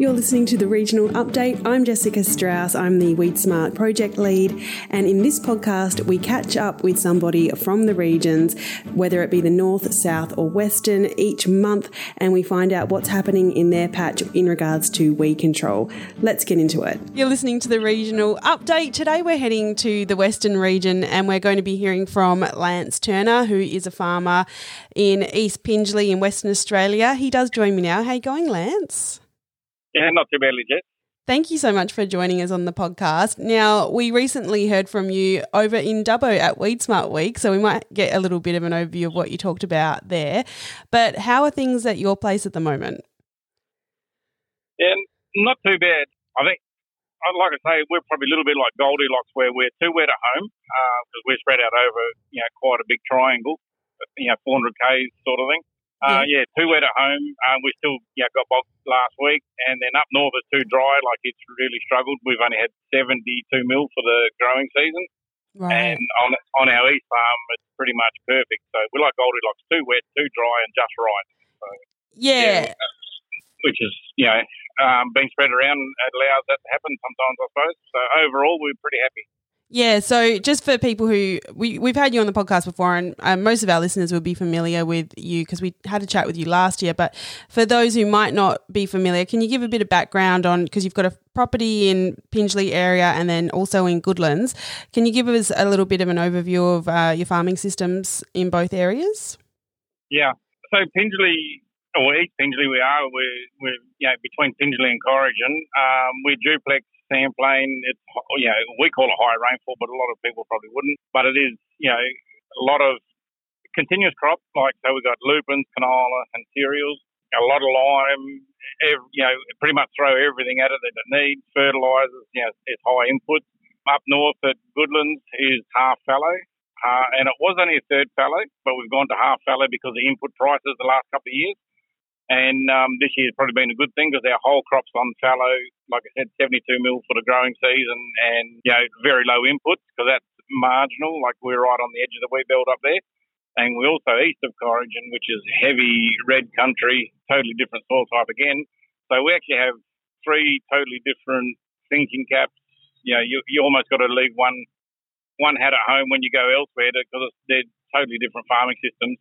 You're listening to the Regional Update. I'm Jessica Strauss. I'm the WeedSmart project lead. And in this podcast, we catch up with somebody from the regions, whether it be the North, South, or Western, each month, and we find out what's happening in their patch in regards to weed control. Let's get into it. You're listening to the Regional Update. Today, we're heading to the Western region and we're going to be hearing from Lance Turner, who is a farmer in East Pingelly in Western Australia. He does join me now. How you going, Lance? Yeah, not too badly, Jess. Thank you so much for joining us on the podcast. Now, we recently heard from you over in Dubbo at WeedSmart Week, so we might get a little bit of an overview of what you talked about there. But how are things at your place at the moment? Yeah, not too bad. I think, like I say, we're probably a little bit like Goldilocks, where we're too wet at home because uh, we're spread out over you know quite a big triangle, you know, 400 k's sort of thing. Uh, yeah, too wet at home. Um, we still yeah got bogged last week, and then up north it's too dry. Like it's really struggled. We've only had 72 mil for the growing season, right. and on on our east farm it's pretty much perfect. So we like Goldilocks: too wet, too dry, and just right. So, yeah. yeah. Which is, you know, um, being spread around allows that to happen sometimes, I suppose. So overall, we're pretty happy. Yeah, so just for people who we we've had you on the podcast before, and um, most of our listeners will be familiar with you because we had a chat with you last year. But for those who might not be familiar, can you give a bit of background on because you've got a property in Pingelly area and then also in Goodlands? Can you give us a little bit of an overview of uh, your farming systems in both areas? Yeah, so Pingelly or East Pingelly, we are we're, we're you know between Pingelly and Corrigin. Um, we're duplex Sandplain, it's you know we call it high rainfall, but a lot of people probably wouldn't. But it is you know a lot of continuous crops like so we've got lupins, canola, and cereals. A lot of lime, every, you know, pretty much throw everything at it that it needs. Fertilizers, you know, it's high input. Up north at Goodlands is half fallow, uh, and it was only a third fallow, but we've gone to half fallow because of input prices the last couple of years. And um, this year's probably been a good thing because our whole crop's on fallow. Like I said, 72 mil for the growing season, and you know very low inputs because that's marginal. Like we're right on the edge of the wheat belt up there, and we're also east of Corrigin, which is heavy red country, totally different soil type again. So we actually have three totally different thinking caps. You know, you, you almost got to leave one one hat at home when you go elsewhere because they're totally different farming systems.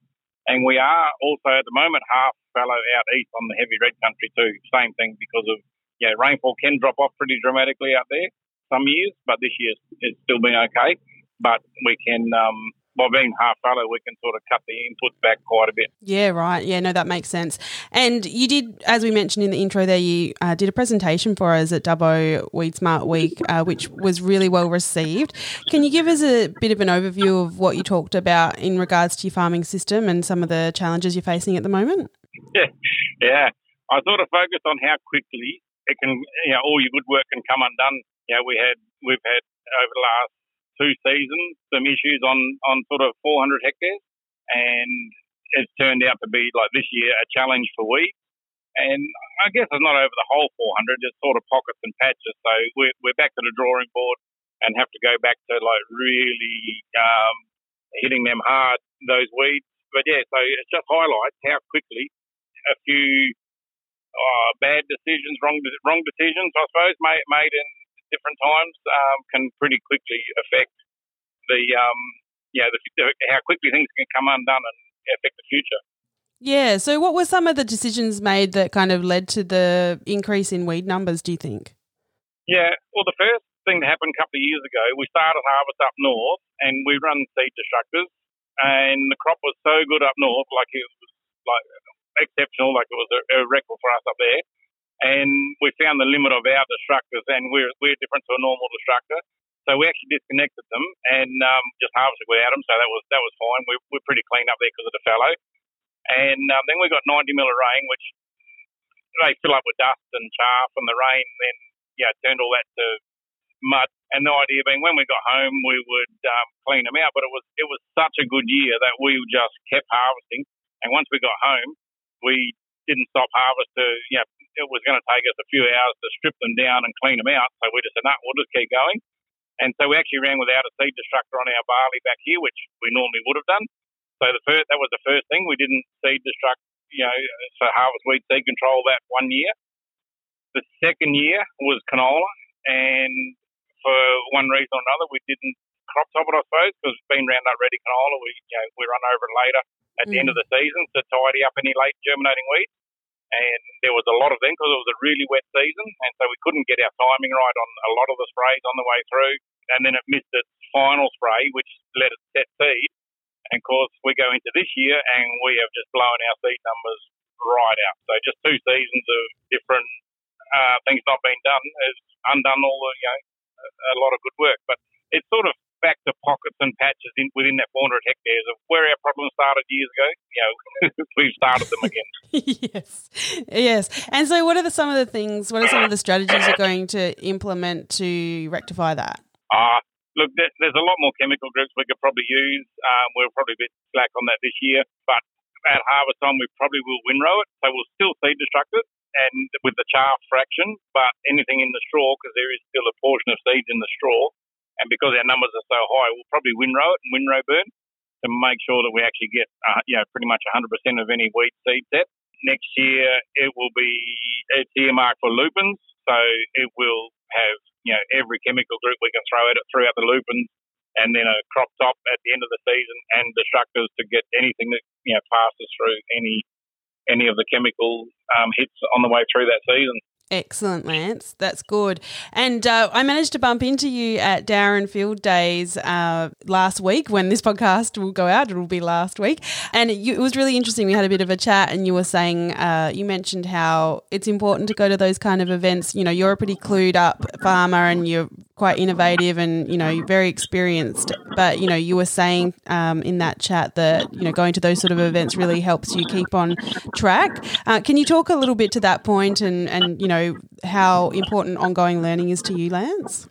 And we are also at the moment half fallow out east on the heavy red country too. Same thing because of yeah, rainfall can drop off pretty dramatically out there some years, but this year it's still been okay. But we can um, by being half fallow, we can sort of cut the inputs back quite a bit. Yeah, right. Yeah, no, that makes sense. And you did, as we mentioned in the intro there, you uh, did a presentation for us at Dubbo WeedSmart Week, uh, which was really well received. Can you give us a bit of an overview of what you talked about in regards to your farming system and some of the challenges you're facing at the moment? Yeah, yeah. I sort of focused on how quickly it can, you know, all your good work can come undone. You know, we had, we've had over the last two seasons some issues on, on sort of 400 hectares, and it's turned out to be like this year a challenge for weeds. And I guess it's not over the whole 400, just sort of pockets and patches. So we're, we're back to the drawing board and have to go back to like really um, hitting them hard, those weeds. But yeah, so it just highlights how quickly a few uh, bad decisions, wrong wrong decisions, I suppose, made, made in different times um, can pretty quickly affect the um, yeah the, how quickly things can come undone and affect the future. Yeah. So, what were some of the decisions made that kind of led to the increase in weed numbers? Do you think? Yeah. Well, the first thing that happened a couple of years ago, we started harvest up north, and we run seed destructors, and the crop was so good up north, like it was like exceptional, like it was a, a record for us up there and we found the limit of our destructors, and we're we're different to a normal destructor. So we actually disconnected them and um, just harvested without them. So that was that was fine. We, we're pretty clean up there because of the fallow. And um, then we got 90 mil of rain, which they fill up with dust and chaff, and the rain then yeah turned all that to mud. And the idea being, when we got home, we would um, clean them out. But it was it was such a good year that we just kept harvesting. And once we got home, we didn't stop harvest to you know it was going to take us a few hours to strip them down and clean them out. So we just said, no, we'll just keep going. And so we actually ran without a seed destructor on our barley back here, which we normally would have done. So the first, that was the first thing. We didn't seed destruct, you know, so harvest weed seed control that one year. The second year was canola, and for one reason or another, we didn't crop top it, I suppose, because been Roundup Ready canola. We you know, we run over it later at mm. the end of the season to tidy up any late germinating weeds. And there was a lot of them because it was a really wet season, and so we couldn't get our timing right on a lot of the sprays on the way through. And then it missed its final spray, which let it set seed. And of course, we go into this year and we have just blown our seed numbers right out. So just two seasons of different uh, things not being done has undone all the, you know, a lot of good work. But it's sort of back to pockets and patches in, within that 400 hectares of where our problem started years ago. You know, we've started them again. yes, yes. And so, what are the, some of the things? What are some of the strategies you're going to implement to rectify that? Ah, uh, look, there, there's a lot more chemical groups we could probably use. Um, we're probably a bit slack on that this year, but at harvest time we probably will windrow it, so we'll still seed destruct it and with the chaff fraction, but anything in the straw because there is still a portion of seeds in the straw and because our numbers are so high, we'll probably windrow it and windrow burn to make sure that we actually get, uh, you know, pretty much 100% of any wheat seed set. Next year, it will be it's earmarked for lupins, so it will have, you know, every chemical group we can throw at it throughout the lupins, and then a crop top at the end of the season, and destructors to get anything that you know passes through any any of the chemical um, hits on the way through that season. Excellent, Lance. That's good. And uh, I managed to bump into you at Dowerin Field Days uh, last week when this podcast will go out. It will be last week. And it, was really interesting. We had a bit of a chat, and you were saying, uh, you mentioned how it's important to go to those kind of events. You know, you're a pretty clued up farmer and you're quite innovative and, you know, very experienced. But, you know, you were saying um, in that chat that, you know, going to those sort of events really helps you keep on track. Uh, can you talk a little bit to that point and, and you know, how important ongoing learning is to you, Lance?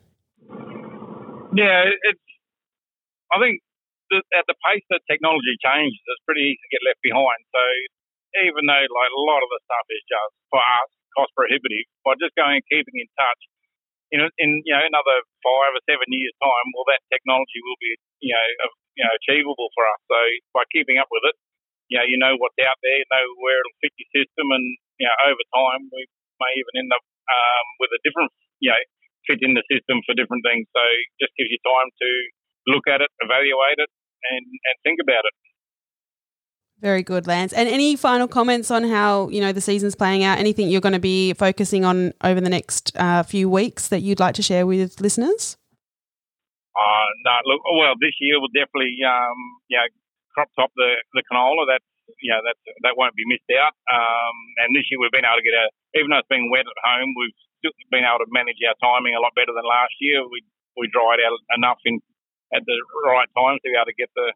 Yeah, it's. I think at the pace that technology changes, it's pretty easy to get left behind. So even though like a lot of the stuff is just for us cost prohibitive, by just going and keeping in touch, know, in you know another five or seven years time, well, that technology will be you know you know achievable for us. So by keeping up with it, you know, you know what's out there, you know where it'll fit your system, and you know over time we may even end up um, with a different, you know, fit in the system for different things. So just gives you time to look at it, evaluate it, and, and think about it. Very good, Lance. And any final comments on how you know the season's playing out? Anything you're going to be focusing on over the next uh, few weeks that you'd like to share with listeners? Uh, no, look, well, this year we'll definitely, um, you know, crop top the the canola. That's you know, that's, that won't be missed out. Um, and this year we've been able to get a, even though it's been wet at home, we've still been able to manage our timing a lot better than last year. We we dried out enough in at the right time to be able to get the,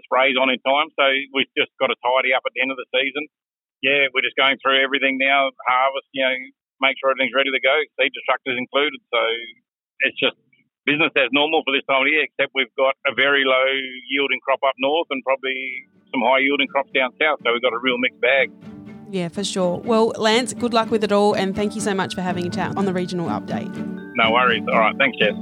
the sprays on in time. So we've just got to tidy up at the end of the season. Yeah, we're just going through everything now, harvest, you know, make sure everything's ready to go, seed destructors included. So it's just business as normal for this time of year, except we've got a very low yielding crop up north and probably some high yielding crops down south. So we've got a real mixed bag. Yeah, for sure. Well, Lance, good luck with it all, and thank you so much for having a chat on the regional update. No worries. All right. Thanks, Jess.